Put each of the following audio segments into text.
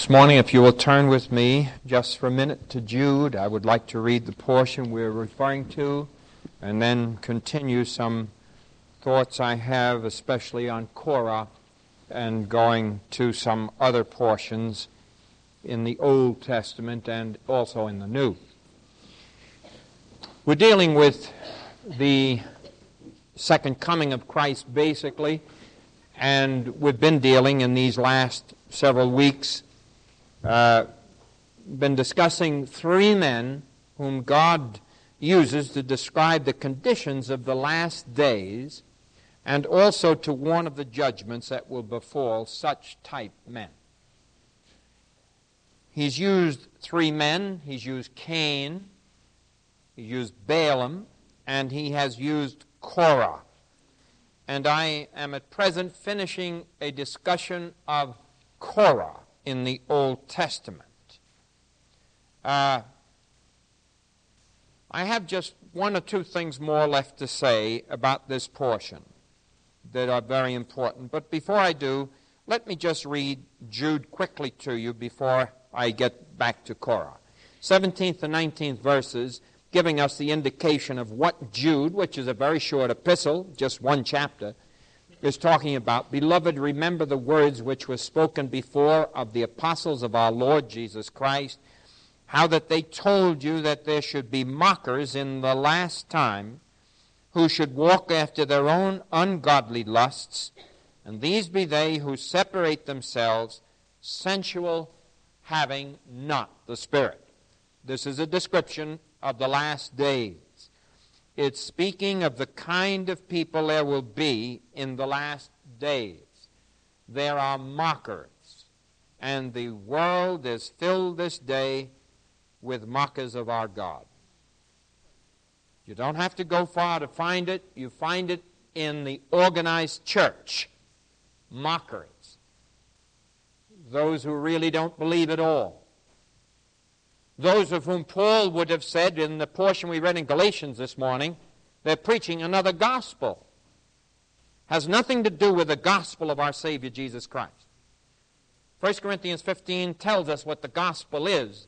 This morning, if you will turn with me just for a minute to Jude, I would like to read the portion we're referring to and then continue some thoughts I have, especially on Korah, and going to some other portions in the Old Testament and also in the New. We're dealing with the second coming of Christ, basically, and we've been dealing in these last several weeks uh, been discussing three men whom God uses to describe the conditions of the last days and also to warn of the judgments that will befall such type men. He's used three men. He's used Cain, he's used Balaam, and he has used Korah. And I am at present finishing a discussion of Korah in the Old Testament. Uh, I have just one or two things more left to say about this portion that are very important. But before I do, let me just read Jude quickly to you before I get back to Korah. 17th and 19th verses giving us the indication of what Jude, which is a very short epistle, just one chapter, is talking about. Beloved, remember the words which were spoken before of the apostles of our Lord Jesus Christ, how that they told you that there should be mockers in the last time who should walk after their own ungodly lusts, and these be they who separate themselves, sensual, having not the Spirit. This is a description of the last days. It's speaking of the kind of people there will be in the last days. There are mockers, and the world is filled this day with mockers of our God. You don't have to go far to find it. You find it in the organized church. Mockers. Those who really don't believe at all. Those of whom Paul would have said in the portion we read in Galatians this morning, they're preaching another gospel. Has nothing to do with the gospel of our Savior Jesus Christ. 1 Corinthians 15 tells us what the gospel is.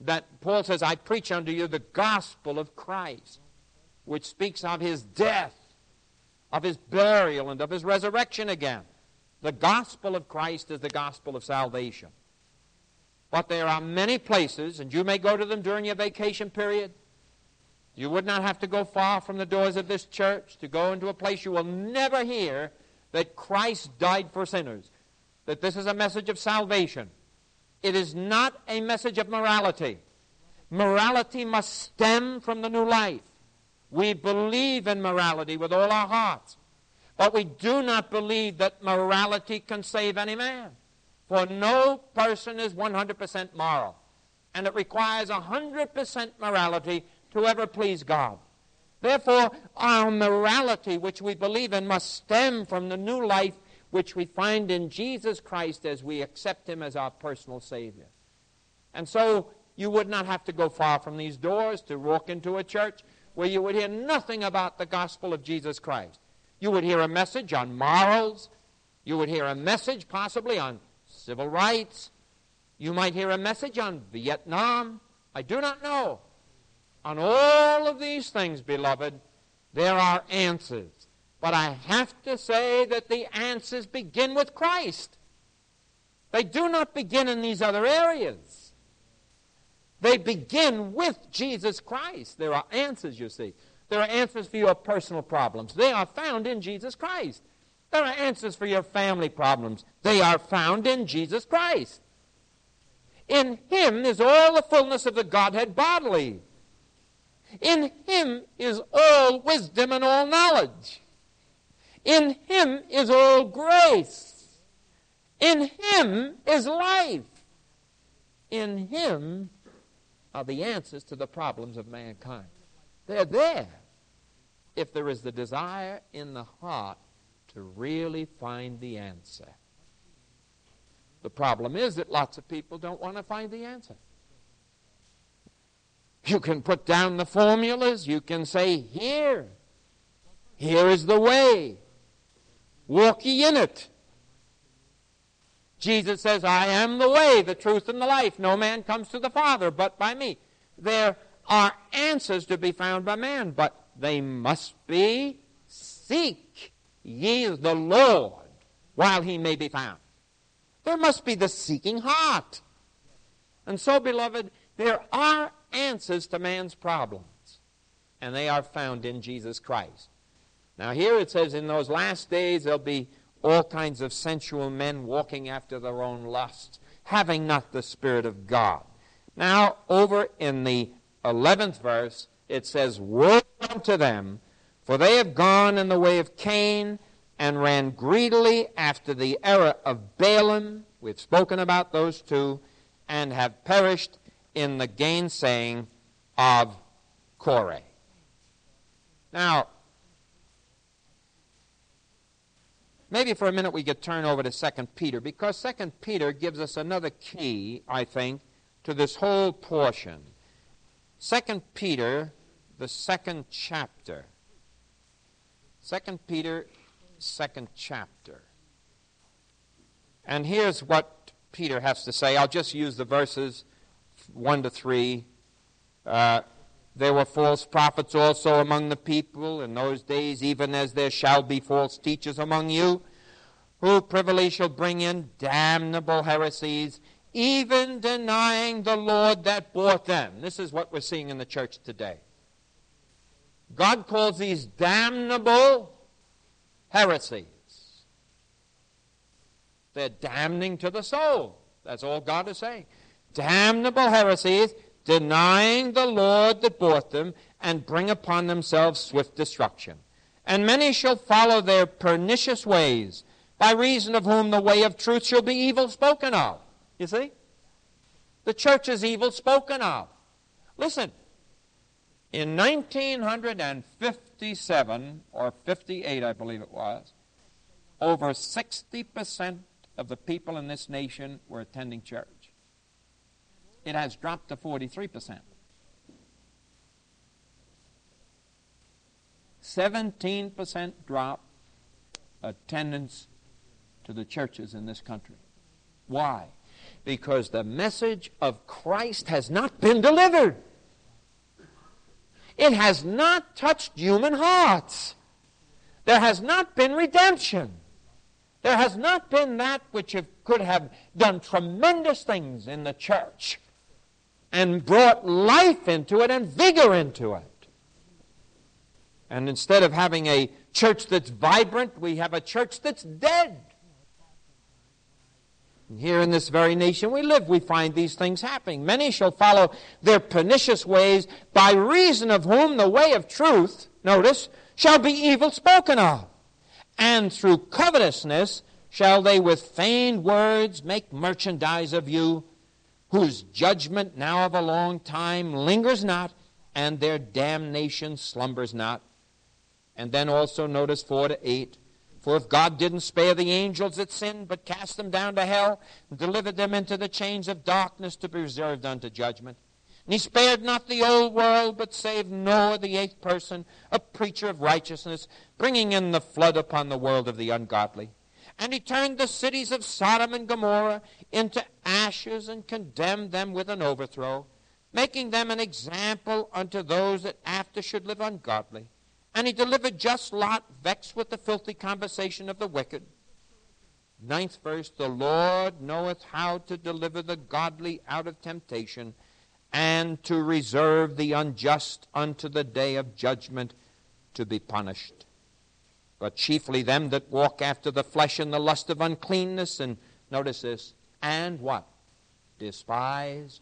That Paul says, I preach unto you the gospel of Christ, which speaks of his death, of his burial, and of his resurrection again. The gospel of Christ is the gospel of salvation. But there are many places, and you may go to them during your vacation period. You would not have to go far from the doors of this church to go into a place you will never hear that Christ died for sinners, that this is a message of salvation. It is not a message of morality. Morality must stem from the new life. We believe in morality with all our hearts, but we do not believe that morality can save any man. For no person is 100% moral. And it requires 100% morality to ever please God. Therefore, our morality, which we believe in, must stem from the new life which we find in Jesus Christ as we accept Him as our personal Savior. And so, you would not have to go far from these doors to walk into a church where you would hear nothing about the gospel of Jesus Christ. You would hear a message on morals. You would hear a message possibly on civil rights. You might hear a message on Vietnam. I do not know. On all of these things, beloved, there are answers. But I have to say that the answers begin with Christ. They do not begin in these other areas. They begin with Jesus Christ. There are answers, you see. There are answers for your personal problems. They are found in Jesus Christ. There are answers for your family problems. They are found in Jesus Christ. In Him is all the fullness of the Godhead bodily. In Him is all wisdom and all knowledge. In Him is all grace. In Him is life. In Him are the answers to the problems of mankind. They're there if there is the desire in the heart to really find the answer. The problem is that lots of people don't want to find the answer. You can put down the formulas. You can say, Here, here is the way. Walk ye in it. Jesus says, I am the way, the truth, and the life. No man comes to the Father but by me. There are answers to be found by man, but they must be seek ye the Lord while he may be found. There must be the seeking heart. And so, beloved, there are answers to man's problems, and they are found in Jesus Christ. Now, here it says, in those last days there'll be all kinds of sensual men walking after their own lusts, having not the Spirit of God. Now, over in the 11th verse, it says, Woe unto them, for they have gone in the way of Cain and ran greedily after the error of Balaam. We've spoken about those two, and have perished in the gainsaying of Korah. Now, Maybe for a minute we could turn over to 2 Peter, because 2 Peter gives us another key, I think, to this whole portion. 2 Peter, the second chapter. 2 Peter, second chapter. And here's what Peter has to say. I'll just use the verses 1 to 3. Uh, there were false prophets also among the people in those days, even as there shall be false teachers among you, who privily shall bring in damnable heresies, even denying the Lord that bought them. This is what we're seeing in the church today. God calls these damnable heresies. They're damning to the soul. That's all God is saying. Damnable heresies denying the Lord that bought them, and bring upon themselves swift destruction. And many shall follow their pernicious ways, by reason of whom the way of truth shall be evil spoken of. You see? The church is evil spoken of. Listen, in 1957 or 58, I believe it was, over 60% of the people in this nation were attending church it has dropped to 43%. 17% drop attendance to the churches in this country. Why? Because the message of Christ has not been delivered. It has not touched human hearts. There has not been redemption. There has not been that which have, could have done tremendous things in the church and brought life into it and vigor into it. And instead of having a church that's vibrant, we have a church that's dead. Here in this very nation we live, we find these things happening. Many shall follow their pernicious ways, by reason of whom the way of truth, notice, shall be evil spoken of. And through covetousness shall they with feigned words make merchandise of you whose judgment now of a long time lingers not, and their damnation slumbers not. And then also notice 4 to 8. For if God didn't spare the angels that sinned, but cast them down to hell, and delivered them into the chains of darkness to be reserved unto judgment, and he spared not the old world, but saved Noah, the eighth person, a preacher of righteousness, bringing in the flood upon the world of the ungodly. And he turned the cities of Sodom and Gomorrah into ashes and condemned them with an overthrow, making them an example unto those that after should live ungodly. And he delivered just Lot, vexed with the filthy conversation of the wicked. Ninth verse The Lord knoweth how to deliver the godly out of temptation, and to reserve the unjust unto the day of judgment to be punished but chiefly them that walk after the flesh and the lust of uncleanness, and notice this, and what? Despise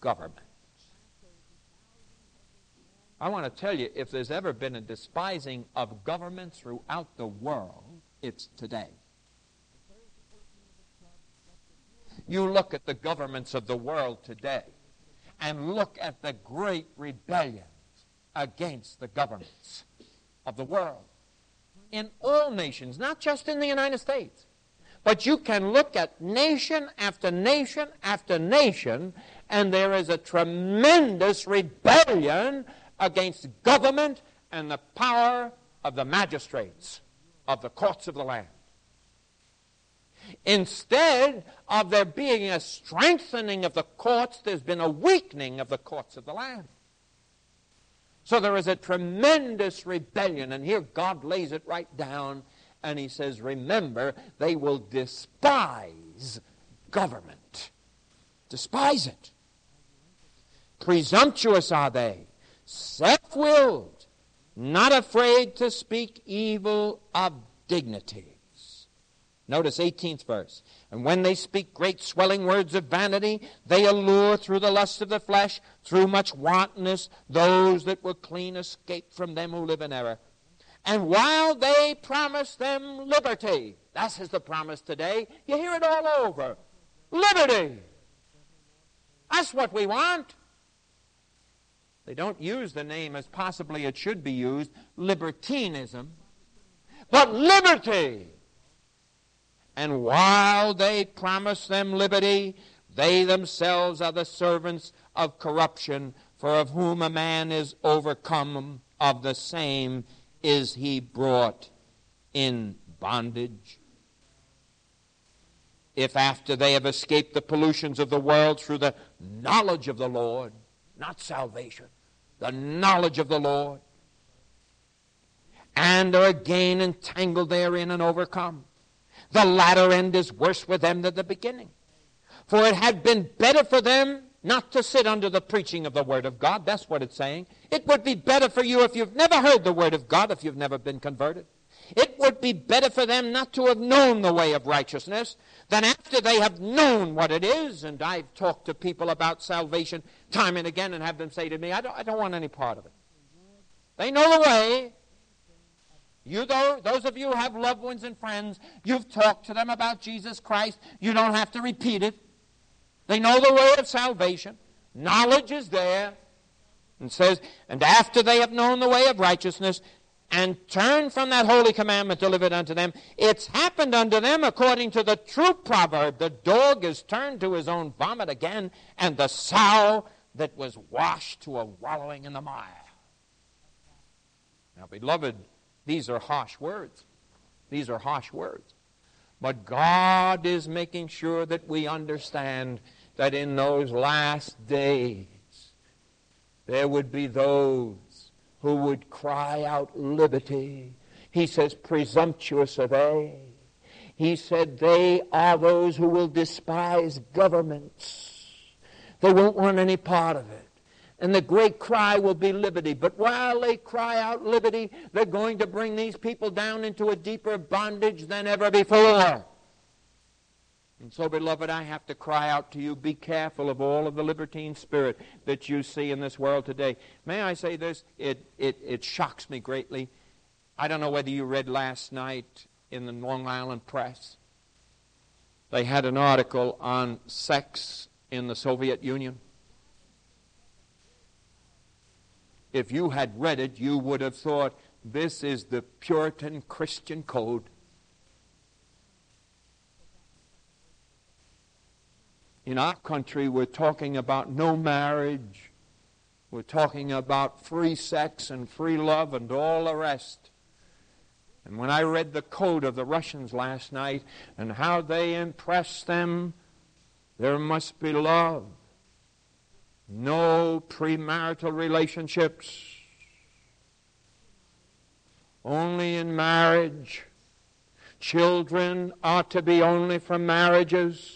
government. I want to tell you, if there's ever been a despising of government throughout the world, it's today. You look at the governments of the world today and look at the great rebellions against the governments of the world. In all nations, not just in the United States. But you can look at nation after nation after nation, and there is a tremendous rebellion against government and the power of the magistrates of the courts of the land. Instead of there being a strengthening of the courts, there's been a weakening of the courts of the land. So there is a tremendous rebellion, and here God lays it right down, and He says, Remember, they will despise government. Despise it. Presumptuous are they, self willed, not afraid to speak evil of dignities. Notice 18th verse. And when they speak great swelling words of vanity, they allure through the lust of the flesh, through much wantonness, those that were clean escape from them who live in error. And while they promise them liberty, that is the promise today, you hear it all over. Liberty! That's what we want. They don't use the name as possibly it should be used, libertinism, but liberty. And while they promise them liberty, they themselves are the servants of corruption, for of whom a man is overcome, of the same is he brought in bondage. If after they have escaped the pollutions of the world through the knowledge of the Lord, not salvation, the knowledge of the Lord, and are again entangled therein and overcome, the latter end is worse with them than the beginning. For it had been better for them not to sit under the preaching of the Word of God. That's what it's saying. It would be better for you if you've never heard the Word of God, if you've never been converted. It would be better for them not to have known the way of righteousness than after they have known what it is. And I've talked to people about salvation time and again and have them say to me, I don't, I don't want any part of it. They know the way. You, though, those of you who have loved ones and friends, you've talked to them about Jesus Christ. You don't have to repeat it. They know the way of salvation. Knowledge is there. And says, and after they have known the way of righteousness, and turned from that holy commandment delivered unto them, it's happened unto them according to the true proverb. The dog is turned to his own vomit again, and the sow that was washed to a wallowing in the mire. Now, beloved, these are harsh words. These are harsh words. But God is making sure that we understand that in those last days there would be those who would cry out liberty. He says, presumptuous are they. He said, they are those who will despise governments. They won't want any part of it and the great cry will be liberty. But while they cry out liberty, they're going to bring these people down into a deeper bondage than ever before. And so, beloved, I have to cry out to you be careful of all of the libertine spirit that you see in this world today. May I say this? It, it, it shocks me greatly. I don't know whether you read last night in the Long Island Press. They had an article on sex in the Soviet Union. if you had read it, you would have thought this is the Puritan Christian code. In our country, we're talking about no marriage. We're talking about free sex and free love and all the rest. And when I read the code of the Russians last night and how they impress them, there must be love no premarital relationships, only in marriage. Children are to be only from marriages.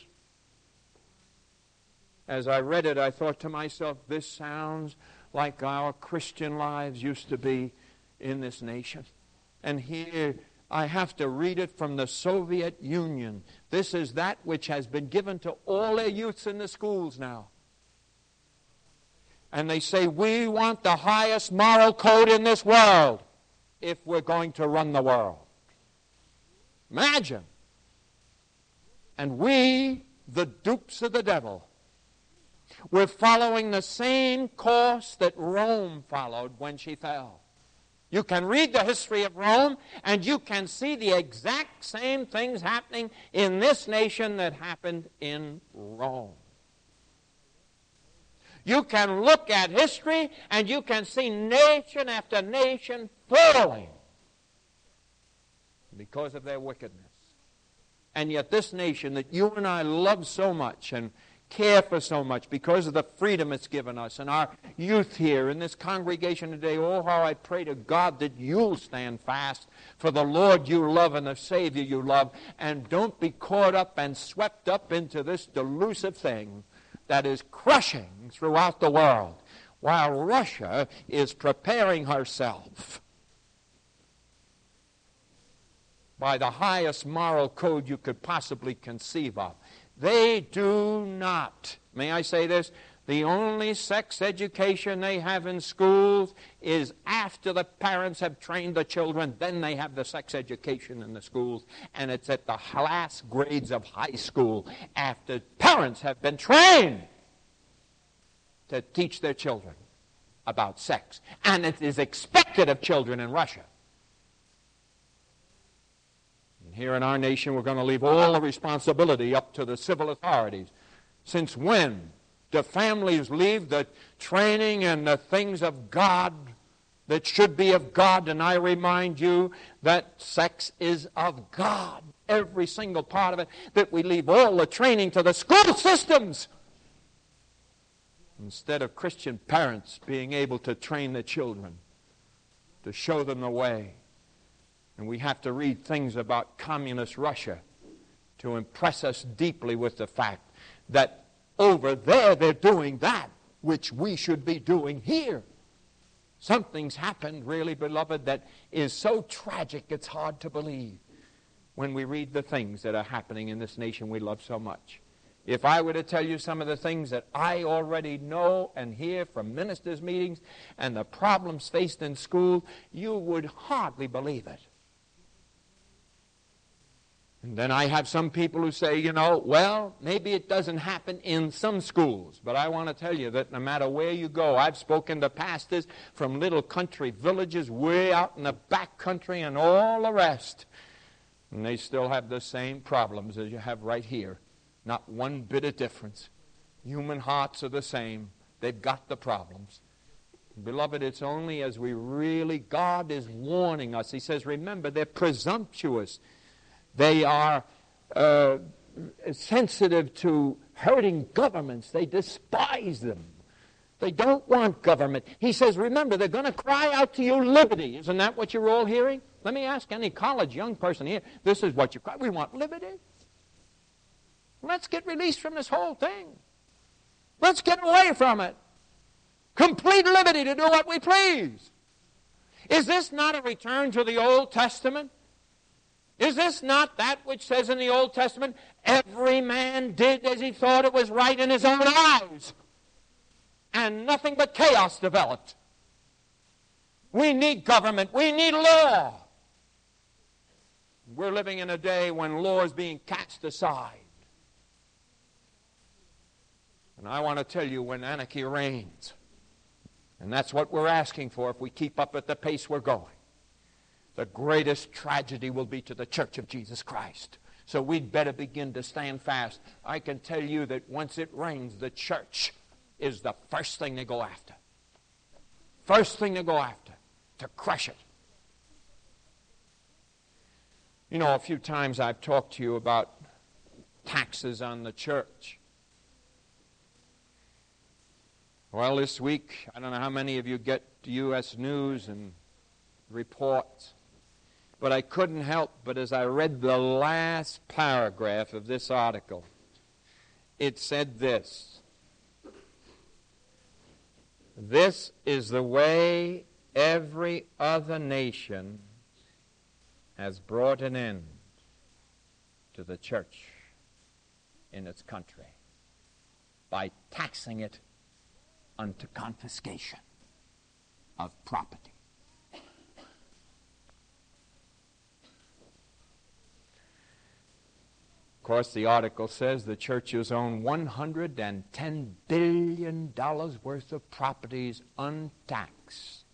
As I read it, I thought to myself, this sounds like our Christian lives used to be in this nation. And here I have to read it from the Soviet Union. This is that which has been given to all their youths in the schools now and they say, We want the highest moral code in this world if we're going to run the world. Imagine. And we, the dupes of the devil, we're following the same course that Rome followed when she fell. You can read the history of Rome and you can see the exact same things happening in this nation that happened in Rome. You can look at history and you can see nation after nation falling because of their wickedness. And yet, this nation that you and I love so much and care for so much because of the freedom it's given us. And our youth here in this congregation today. Oh, how I pray to God that you'll stand fast. For the Lord you love and the Savior you love, and don't be caught up and swept up into this delusive thing that is crushing throughout the world while Russia is preparing herself by the highest moral code you could possibly conceive of they do not. May I say this? The only sex education they have in schools is after the parents have trained the children, then they have the sex education in the schools. And it's at the last grades of high school after parents have been trained to teach their children about sex. And it is expected of children in Russia. Here in our nation, we're going to leave all the responsibility up to the civil authorities. Since when do families leave the training and the things of God that should be of God? And I remind you that sex is of God. Every single part of it. That we leave all the training to the school systems. Instead of Christian parents being able to train the children, to show them the way. And we have to read things about communist Russia to impress us deeply with the fact that over there they're doing that which we should be doing here. Something's happened, really, beloved, that is so tragic it's hard to believe when we read the things that are happening in this nation we love so much. If I were to tell you some of the things that I already know and hear from ministers' meetings and the problems faced in school, you would hardly believe it. And then I have some people who say, you know, well, maybe it doesn't happen in some schools, but I want to tell you that no matter where you go, I've spoken to pastors from little country villages way out in the back country and all the rest. And they still have the same problems as you have right here. Not one bit of difference. Human hearts are the same. They've got the problems. Beloved, it's only as we really, God is warning us. He says, remember, they're presumptuous. They are uh, sensitive to hurting governments. They despise them. They don't want government. He says, remember, they're going to cry out to you liberty. Isn't that what you're all hearing? Let me ask any college young person here. This is what you cry. We want liberty. Let's get released from this whole thing. Let's get away from it. Complete liberty to do what we please. Is this not a return to the Old Testament? Is this not that which says in the Old Testament, every man did as he thought it was right in his own eyes? And nothing but chaos developed. We need government. We need law. We're living in a day when law is being cast aside. And I want to tell you when anarchy reigns, and that's what we're asking for if we keep up at the pace we're going the greatest tragedy will be to the church of Jesus Christ. So we'd better begin to stand fast. I can tell you that once it reigns, the church is the first thing they go after. First thing they go after, to crush it. You know, a few times I've talked to you about taxes on the church. Well, this week, I don't know how many of you get U.S. News and reports. But I couldn't help but as I read the last paragraph of this article, it said this This is the way every other nation has brought an end to the church in its country by taxing it unto confiscation of property. Of course, the article says the churches own $110 billion worth of properties untaxed.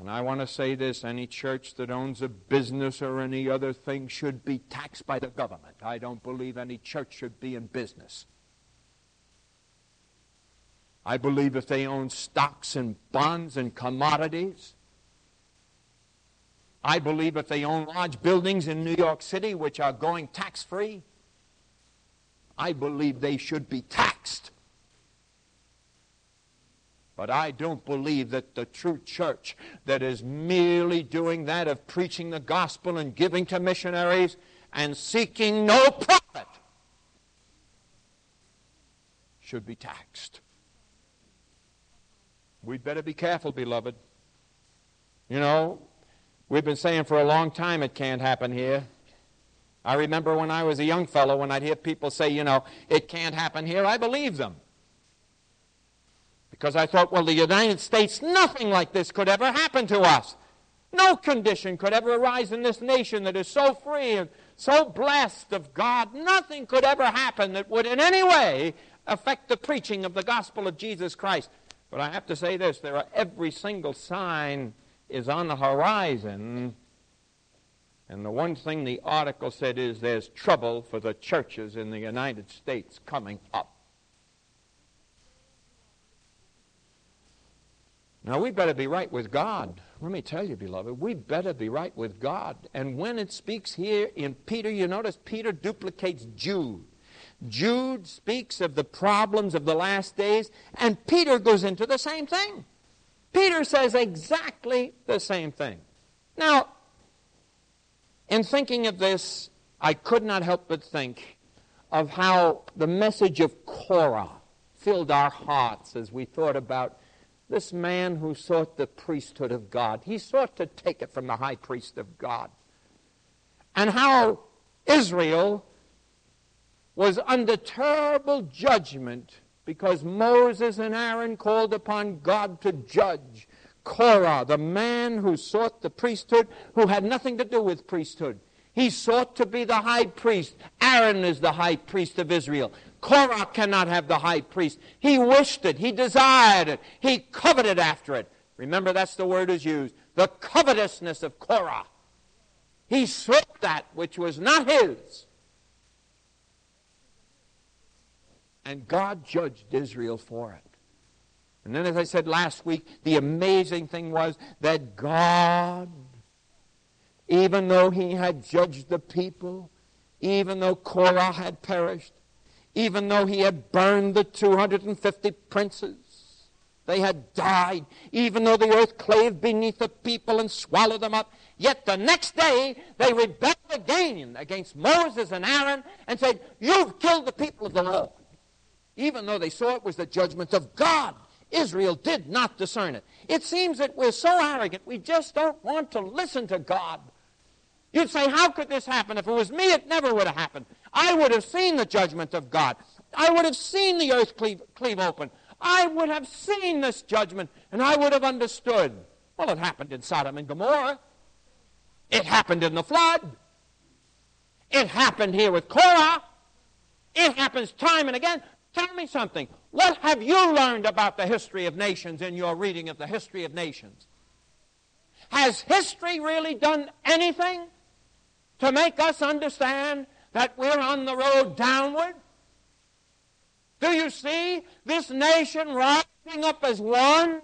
And I want to say this any church that owns a business or any other thing should be taxed by the government. I don't believe any church should be in business. I believe if they own stocks and bonds and commodities, I believe if they own large buildings in New York City which are going tax free, I believe they should be taxed. But I don't believe that the true church that is merely doing that of preaching the gospel and giving to missionaries and seeking no profit should be taxed. We'd better be careful, beloved. You know, we've been saying for a long time it can't happen here. I remember when I was a young fellow, when I'd hear people say, you know, it can't happen here, I believed them. Because I thought, well, the United States, nothing like this could ever happen to us. No condition could ever arise in this nation that is so free and so blessed of God. Nothing could ever happen that would in any way affect the preaching of the gospel of Jesus Christ. But I have to say this there are every single sign is on the horizon. And the one thing the article said is there's trouble for the churches in the United States coming up. Now, we better be right with God. Let me tell you, beloved, we better be right with God. And when it speaks here in Peter, you notice Peter duplicates Jude. Jude speaks of the problems of the last days, and Peter goes into the same thing. Peter says exactly the same thing. Now, in thinking of this, I could not help but think of how the message of Korah filled our hearts as we thought about this man who sought the priesthood of God. He sought to take it from the high priest of God. And how Israel was under terrible judgment because Moses and Aaron called upon God to judge Korah, the man who sought the priesthood, who had nothing to do with priesthood. He sought to be the high priest. Aaron is the high priest of Israel. Korah cannot have the high priest. He wished it. He desired it. He coveted after it. Remember, that's the word is used. The covetousness of Korah. He sought that which was not his. And God judged Israel for it. And then, as I said last week, the amazing thing was that God, even though He had judged the people, even though Korah had perished, even though He had burned the 250 princes, they had died, even though the earth clave beneath the people and swallowed them up. Yet the next day they rebelled again against Moses and Aaron and said, You've killed the people of the Lord even though they saw it was the judgment of God. Israel did not discern it. It seems that we're so arrogant, we just don't want to listen to God. You'd say, How could this happen? If it was me, it never would have happened. I would have seen the judgment of God. I would have seen the earth cleave, cleave open. I would have seen this judgment, and I would have understood. Well, it happened in Sodom and Gomorrah. It happened in the flood. It happened here with Korah. It happens time and again. Tell me something. What have you learned about the history of nations in your reading of the history of nations? Has history really done anything to make us understand that we're on the road downward? Do you see this nation rising up as one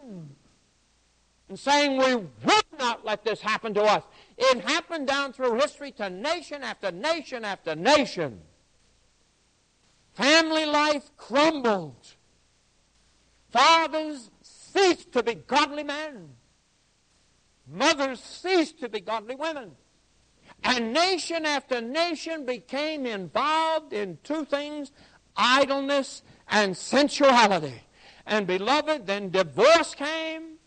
and saying we will not let this happen to us? It happened down through history to nation after nation after nation. Family life crumbled. Fathers ceased to be godly men. Mothers ceased to be godly women. And nation after nation became involved in two things idleness and sensuality. And beloved, then divorce came.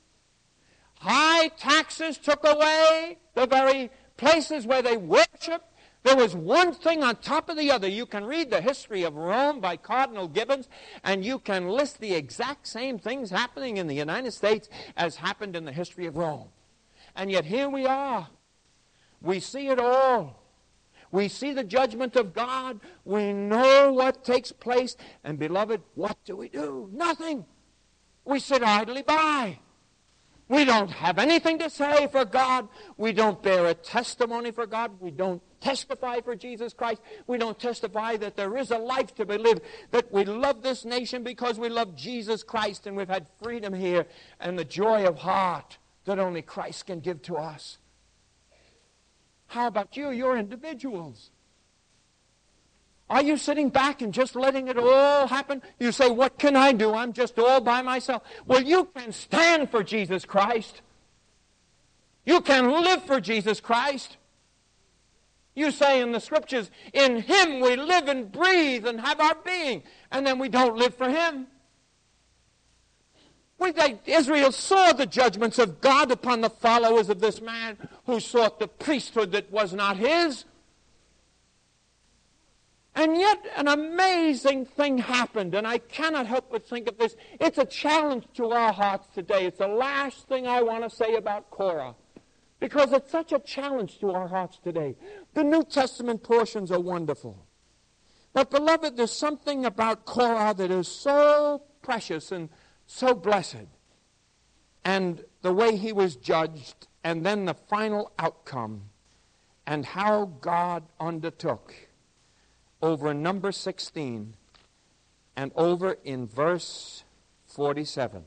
High taxes took away the very places where they worshiped. There was one thing on top of the other. You can read the history of Rome by Cardinal Gibbons, and you can list the exact same things happening in the United States as happened in the history of Rome. And yet here we are. We see it all. We see the judgment of God. We know what takes place. And, beloved, what do we do? Nothing. We sit idly by. We don't have anything to say for God. We don't bear a testimony for God. We don't testify for Jesus Christ. We don't testify that there is a life to be lived, that we love this nation because we love Jesus Christ and we've had freedom here and the joy of heart that only Christ can give to us. How about you? You're individuals. Are you sitting back and just letting it all happen? You say, What can I do? I'm just all by myself. Well, you can stand for Jesus Christ. You can live for Jesus Christ. You say in the scriptures, In Him we live and breathe and have our being. And then we don't live for Him. We, they, Israel saw the judgments of God upon the followers of this man who sought the priesthood that was not his. And yet, an amazing thing happened, and I cannot help but think of this. It's a challenge to our hearts today. It's the last thing I want to say about Korah, because it's such a challenge to our hearts today. The New Testament portions are wonderful. But, beloved, there's something about Korah that is so precious and so blessed. And the way he was judged, and then the final outcome, and how God undertook over Numbers 16 and over in verse 47.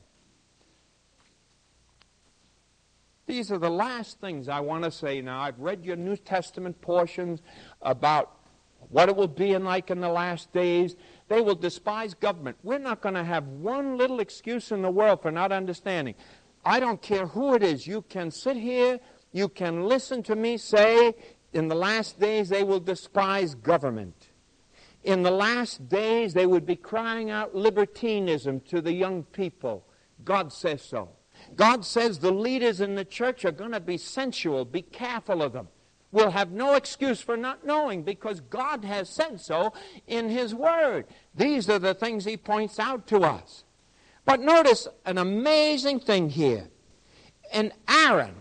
These are the last things I want to say now. I've read your New Testament portions about what it will be like in the last days. They will despise government. We're not going to have one little excuse in the world for not understanding. I don't care who it is. You can sit here, you can listen to me say, in the last days they will despise government. In the last days, they would be crying out libertinism to the young people. God says so. God says the leaders in the church are going to be sensual. Be careful of them. We'll have no excuse for not knowing because God has said so in His Word. These are the things He points out to us. But notice an amazing thing here. And Aaron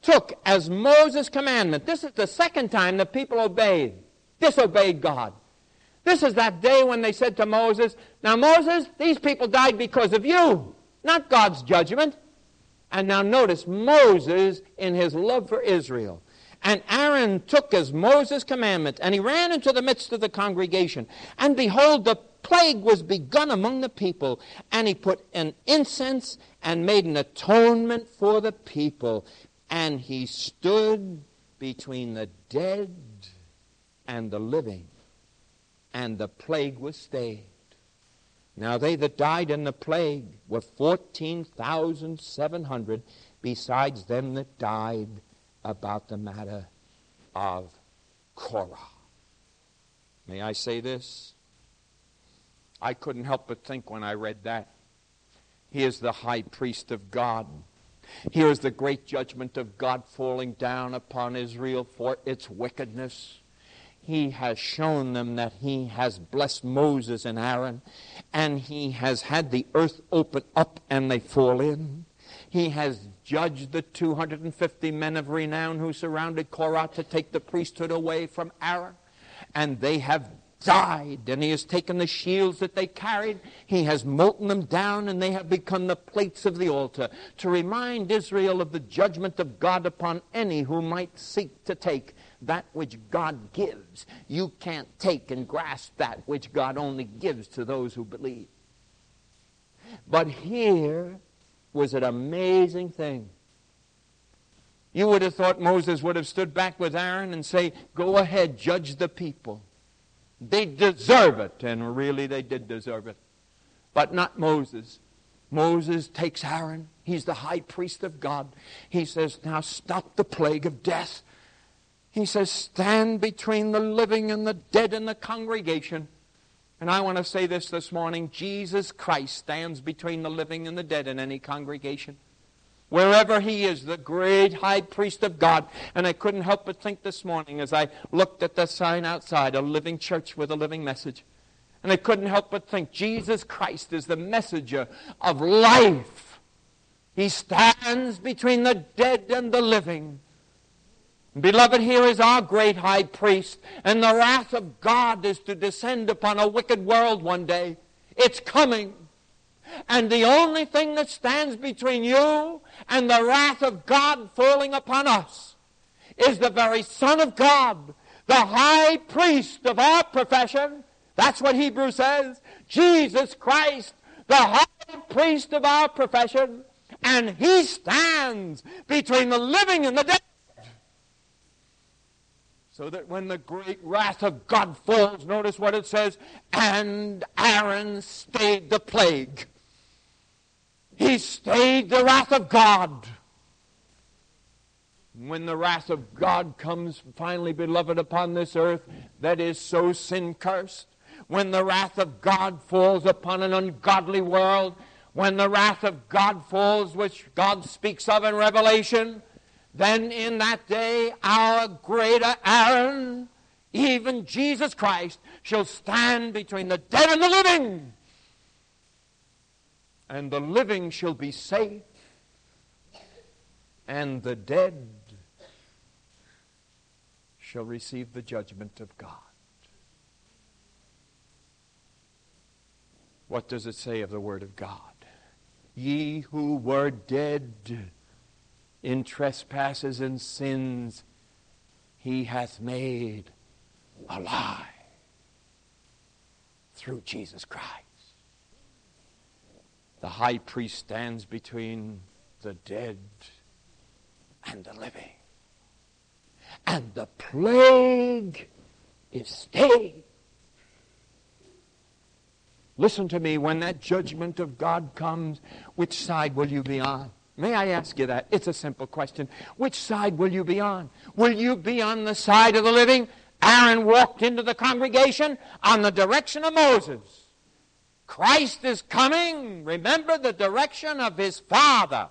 took as Moses' commandment. This is the second time the people obeyed, disobeyed God. This is that day when they said to Moses, Now, Moses, these people died because of you, not God's judgment. And now notice Moses in his love for Israel. And Aaron took as Moses' commandment, and he ran into the midst of the congregation. And behold, the plague was begun among the people. And he put an incense and made an atonement for the people. And he stood between the dead and the living and the plague was stayed. Now they that died in the plague were 14,700, besides them that died about the matter of Korah. May I say this? I couldn't help but think when I read that. Here's the high priest of God. Here's the great judgment of God falling down upon Israel for its wickedness he has shown them that he has blessed Moses and Aaron, and he has had the earth open up and they fall in. He has judged the 250 men of renown who surrounded Korah to take the priesthood away from Aaron, and they have died, and he has taken the shields that they carried, he has molten them down, and they have become the plates of the altar, to remind Israel of the judgment of God upon any who might seek to take that which God gives. You can't take and grasp that which God only gives to those who believe. But here was an amazing thing. You would have thought Moses would have stood back with Aaron and say, Go ahead, judge the people. They deserve it. And really, they did deserve it. But not Moses. Moses takes Aaron. He's the high priest of God. He says, Now stop the plague of death. He says, Stand between the living and the dead in the congregation. And I want to say this this morning Jesus Christ stands between the living and the dead in any congregation. Wherever he is, the great high priest of God. And I couldn't help but think this morning as I looked at the sign outside, a living church with a living message. And I couldn't help but think Jesus Christ is the messenger of life. He stands between the dead and the living. Beloved, here is our great high priest, and the wrath of God is to descend upon a wicked world one day. It's coming. And the only thing that stands between you and the wrath of God falling upon us is the very Son of God, the high priest of our profession. That's what Hebrews says. Jesus Christ, the high priest of our profession. And he stands between the living and the dead. So that when the great wrath of God falls, notice what it says, and Aaron stayed the plague. He stayed the wrath of God. When the wrath of God comes finally, beloved, upon this earth that is so sin cursed, when the wrath of God falls upon an ungodly world, when the wrath of God falls, which God speaks of in Revelation, then in that day our greater Aaron, even Jesus Christ, shall stand between the dead and the living. And the living shall be safe, and the dead shall receive the judgment of God. What does it say of the Word of God? Ye who were dead in trespasses and sins, he hath made alive through Jesus Christ. The high priest stands between the dead and the living. And the plague is stayed. Listen to me, when that judgment of God comes, which side will you be on? May I ask you that? It's a simple question. Which side will you be on? Will you be on the side of the living? Aaron walked into the congregation on the direction of Moses. Christ is coming. Remember the direction of his Father.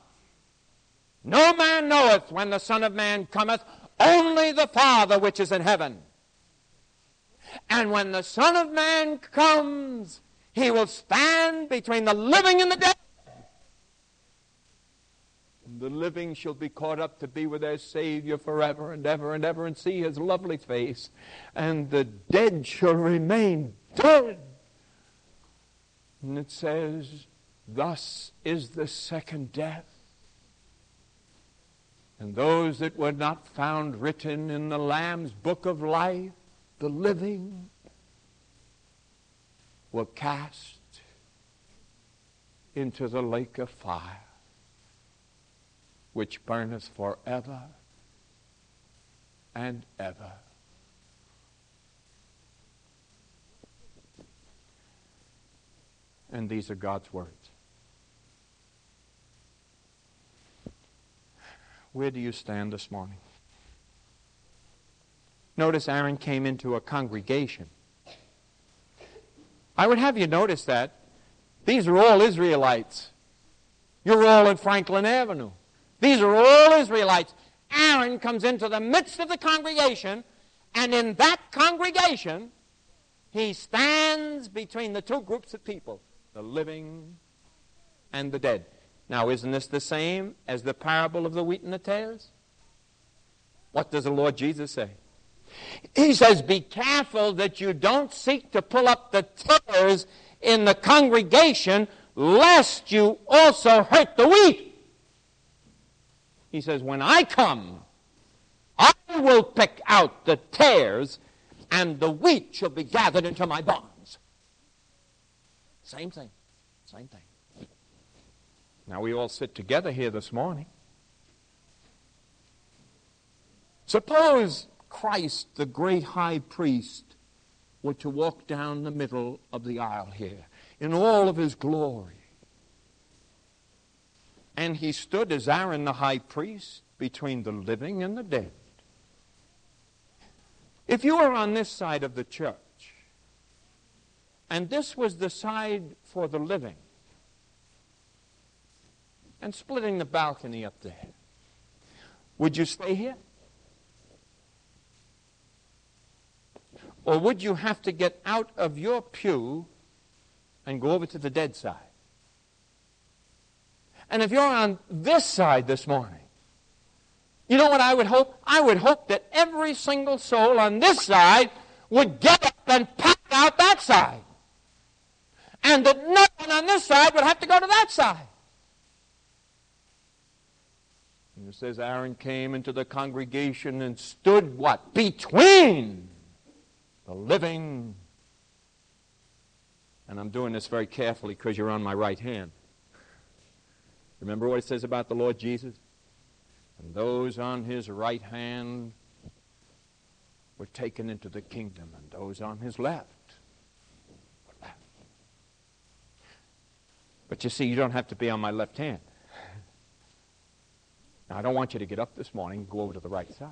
No man knoweth when the Son of Man cometh, only the Father which is in heaven. And when the Son of Man comes, he will stand between the living and the dead. The living shall be caught up to be with their Savior forever and ever and ever and see his lovely face. And the dead shall remain dead. And it says, Thus is the second death. And those that were not found written in the Lamb's book of life, the living, were cast into the lake of fire which burneth forever and ever. And these are God's words. Where do you stand this morning? Notice Aaron came into a congregation. I would have you notice that these are all Israelites. You're all in Franklin Avenue. These are all Israelites. Aaron comes into the midst of the congregation, and in that congregation, he stands between the two groups of people the living and the dead. Now, isn't this the same as the parable of the wheat and the tares? What does the Lord Jesus say? He says, Be careful that you don't seek to pull up the tares in the congregation, lest you also hurt the wheat. He says, When I come, I will pick out the tares, and the wheat shall be gathered into my barns. Same thing. Same thing. Now we all sit together here this morning. Suppose Christ, the great high priest, were to walk down the middle of the aisle here in all of his glory. And he stood as Aaron the high priest between the living and the dead. If you were on this side of the church, and this was the side for the living, and splitting the balcony up there, would you stay here? Or would you have to get out of your pew and go over to the dead side? And if you're on this side this morning, you know what I would hope? I would hope that every single soul on this side would get up and pack out that side. And that no one on this side would have to go to that side. And it says Aaron came into the congregation and stood what? Between the living. And I'm doing this very carefully because you're on my right hand. Remember what it says about the Lord Jesus? And those on his right hand were taken into the kingdom, and those on his left were left. But you see, you don't have to be on my left hand. Now, I don't want you to get up this morning and go over to the right side.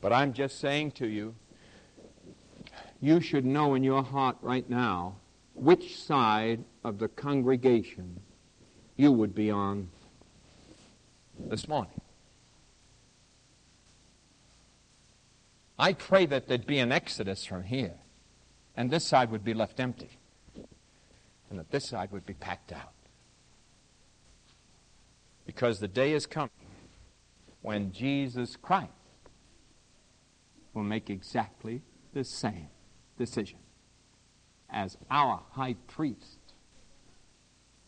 But I'm just saying to you, you should know in your heart right now which side of the congregation you would be on this morning. I pray that there'd be an exodus from here, and this side would be left empty, and that this side would be packed out. Because the day is coming when Jesus Christ will make exactly the same decision as our high priest,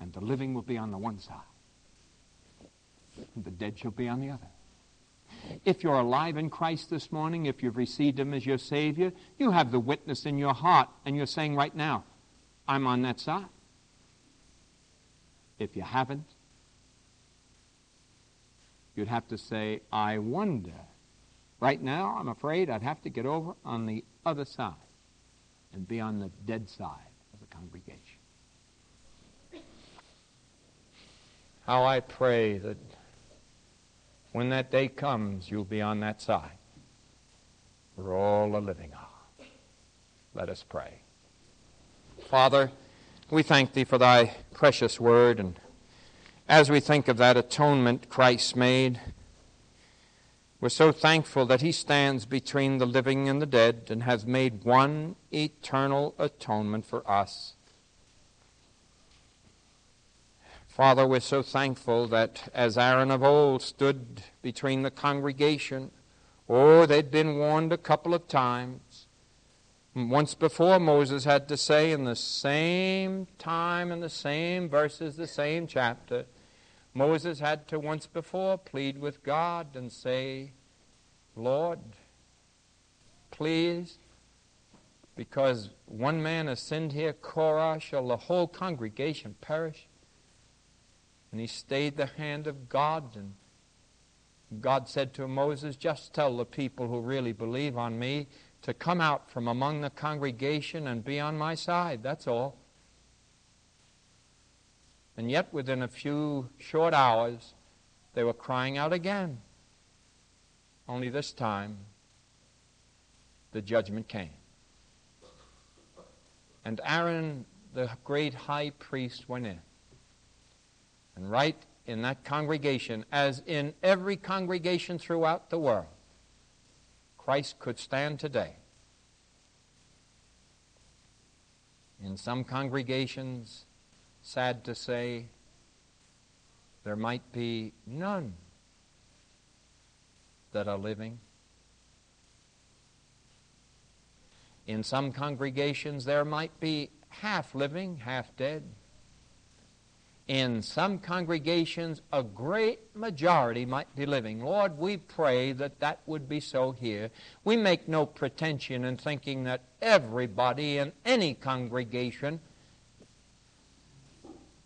and the living will be on the one side, and the dead shall be on the other. If you're alive in Christ this morning, if you've received Him as your Savior, you have the witness in your heart, and you're saying right now, I'm on that side. If you haven't, you'd have to say, I wonder. Right now, I'm afraid I'd have to get over on the other side and be on the dead side of the congregation. How I pray that when that day comes, you'll be on that side where all the living are. Let us pray. Father, we thank Thee for Thy precious word, and as we think of that atonement Christ made, we're so thankful that He stands between the living and the dead and has made one eternal atonement for us. Father, we're so thankful that as Aaron of old stood between the congregation, oh, they'd been warned a couple of times. Once before, Moses had to say in the same time, in the same verses, the same chapter, Moses had to once before plead with God and say, Lord, please, because one man has sinned here, Korah, shall the whole congregation perish? And he stayed the hand of God. And God said to Moses, Just tell the people who really believe on me to come out from among the congregation and be on my side. That's all. And yet, within a few short hours, they were crying out again. Only this time, the judgment came. And Aaron, the great high priest, went in. And right in that congregation, as in every congregation throughout the world, Christ could stand today. In some congregations, sad to say, there might be none that are living. In some congregations, there might be half living, half dead. In some congregations, a great majority might be living. Lord, we pray that that would be so here. We make no pretension in thinking that everybody in any congregation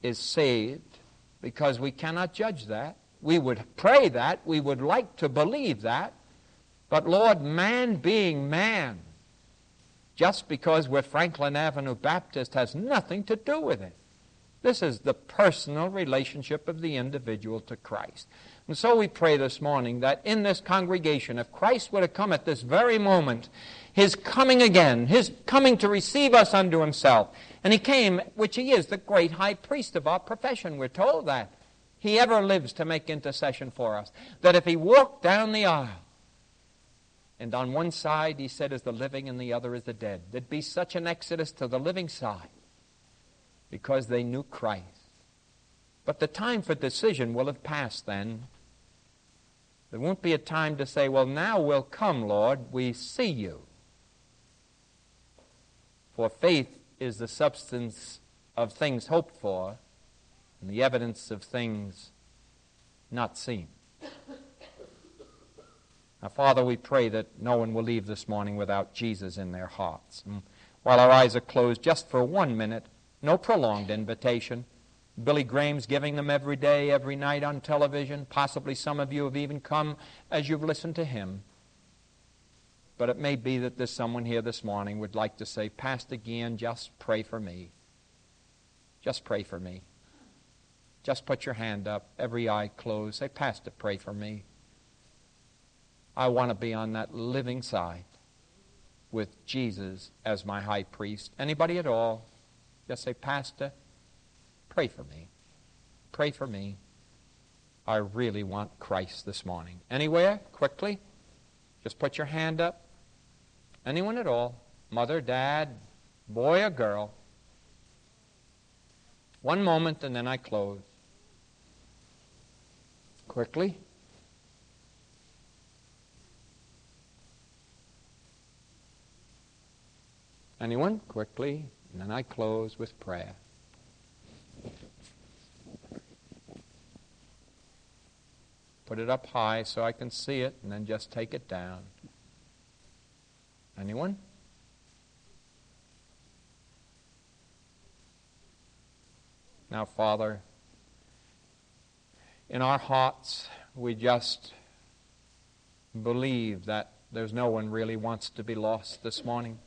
is saved because we cannot judge that. We would pray that. We would like to believe that. But Lord, man being man, just because we're Franklin Avenue Baptist has nothing to do with it. This is the personal relationship of the individual to Christ. And so we pray this morning that in this congregation, if Christ were to come at this very moment, his coming again, his coming to receive us unto himself, and he came, which he is, the great high priest of our profession, we're told that. He ever lives to make intercession for us. That if he walked down the aisle, and on one side he said is the living and the other is the dead, there'd be such an exodus to the living side because they knew Christ. But the time for decision will have passed then. There won't be a time to say, Well, now we'll come, Lord, we see you. For faith is the substance of things hoped for and the evidence of things not seen. Now, Father, we pray that no one will leave this morning without Jesus in their hearts. And while our eyes are closed, just for one minute, no prolonged invitation. Billy Graham's giving them every day, every night on television. Possibly some of you have even come as you've listened to him. But it may be that there's someone here this morning would like to say, Pastor Gian, just pray for me. Just pray for me. Just put your hand up, every eye closed. Say, Pastor, pray for me. I want to be on that living side with Jesus as my high priest. Anybody at all? Just say, Pastor, pray for me. Pray for me. I really want Christ this morning. Anywhere? Quickly? Just put your hand up. Anyone at all? Mother, dad, boy, or girl? One moment and then I close. Quickly. Anyone? Quickly. And then I close with prayer. Put it up high so I can see it, and then just take it down. Anyone? Now, Father, in our hearts, we just believe that there's no one really wants to be lost this morning.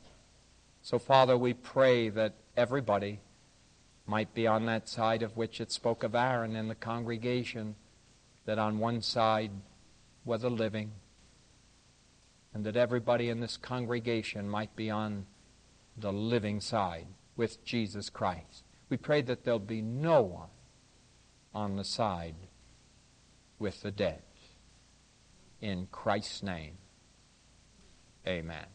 So, Father, we pray that everybody might be on that side of which it spoke of Aaron in the congregation, that on one side were the living, and that everybody in this congregation might be on the living side with Jesus Christ. We pray that there'll be no one on the side with the dead. In Christ's name, amen.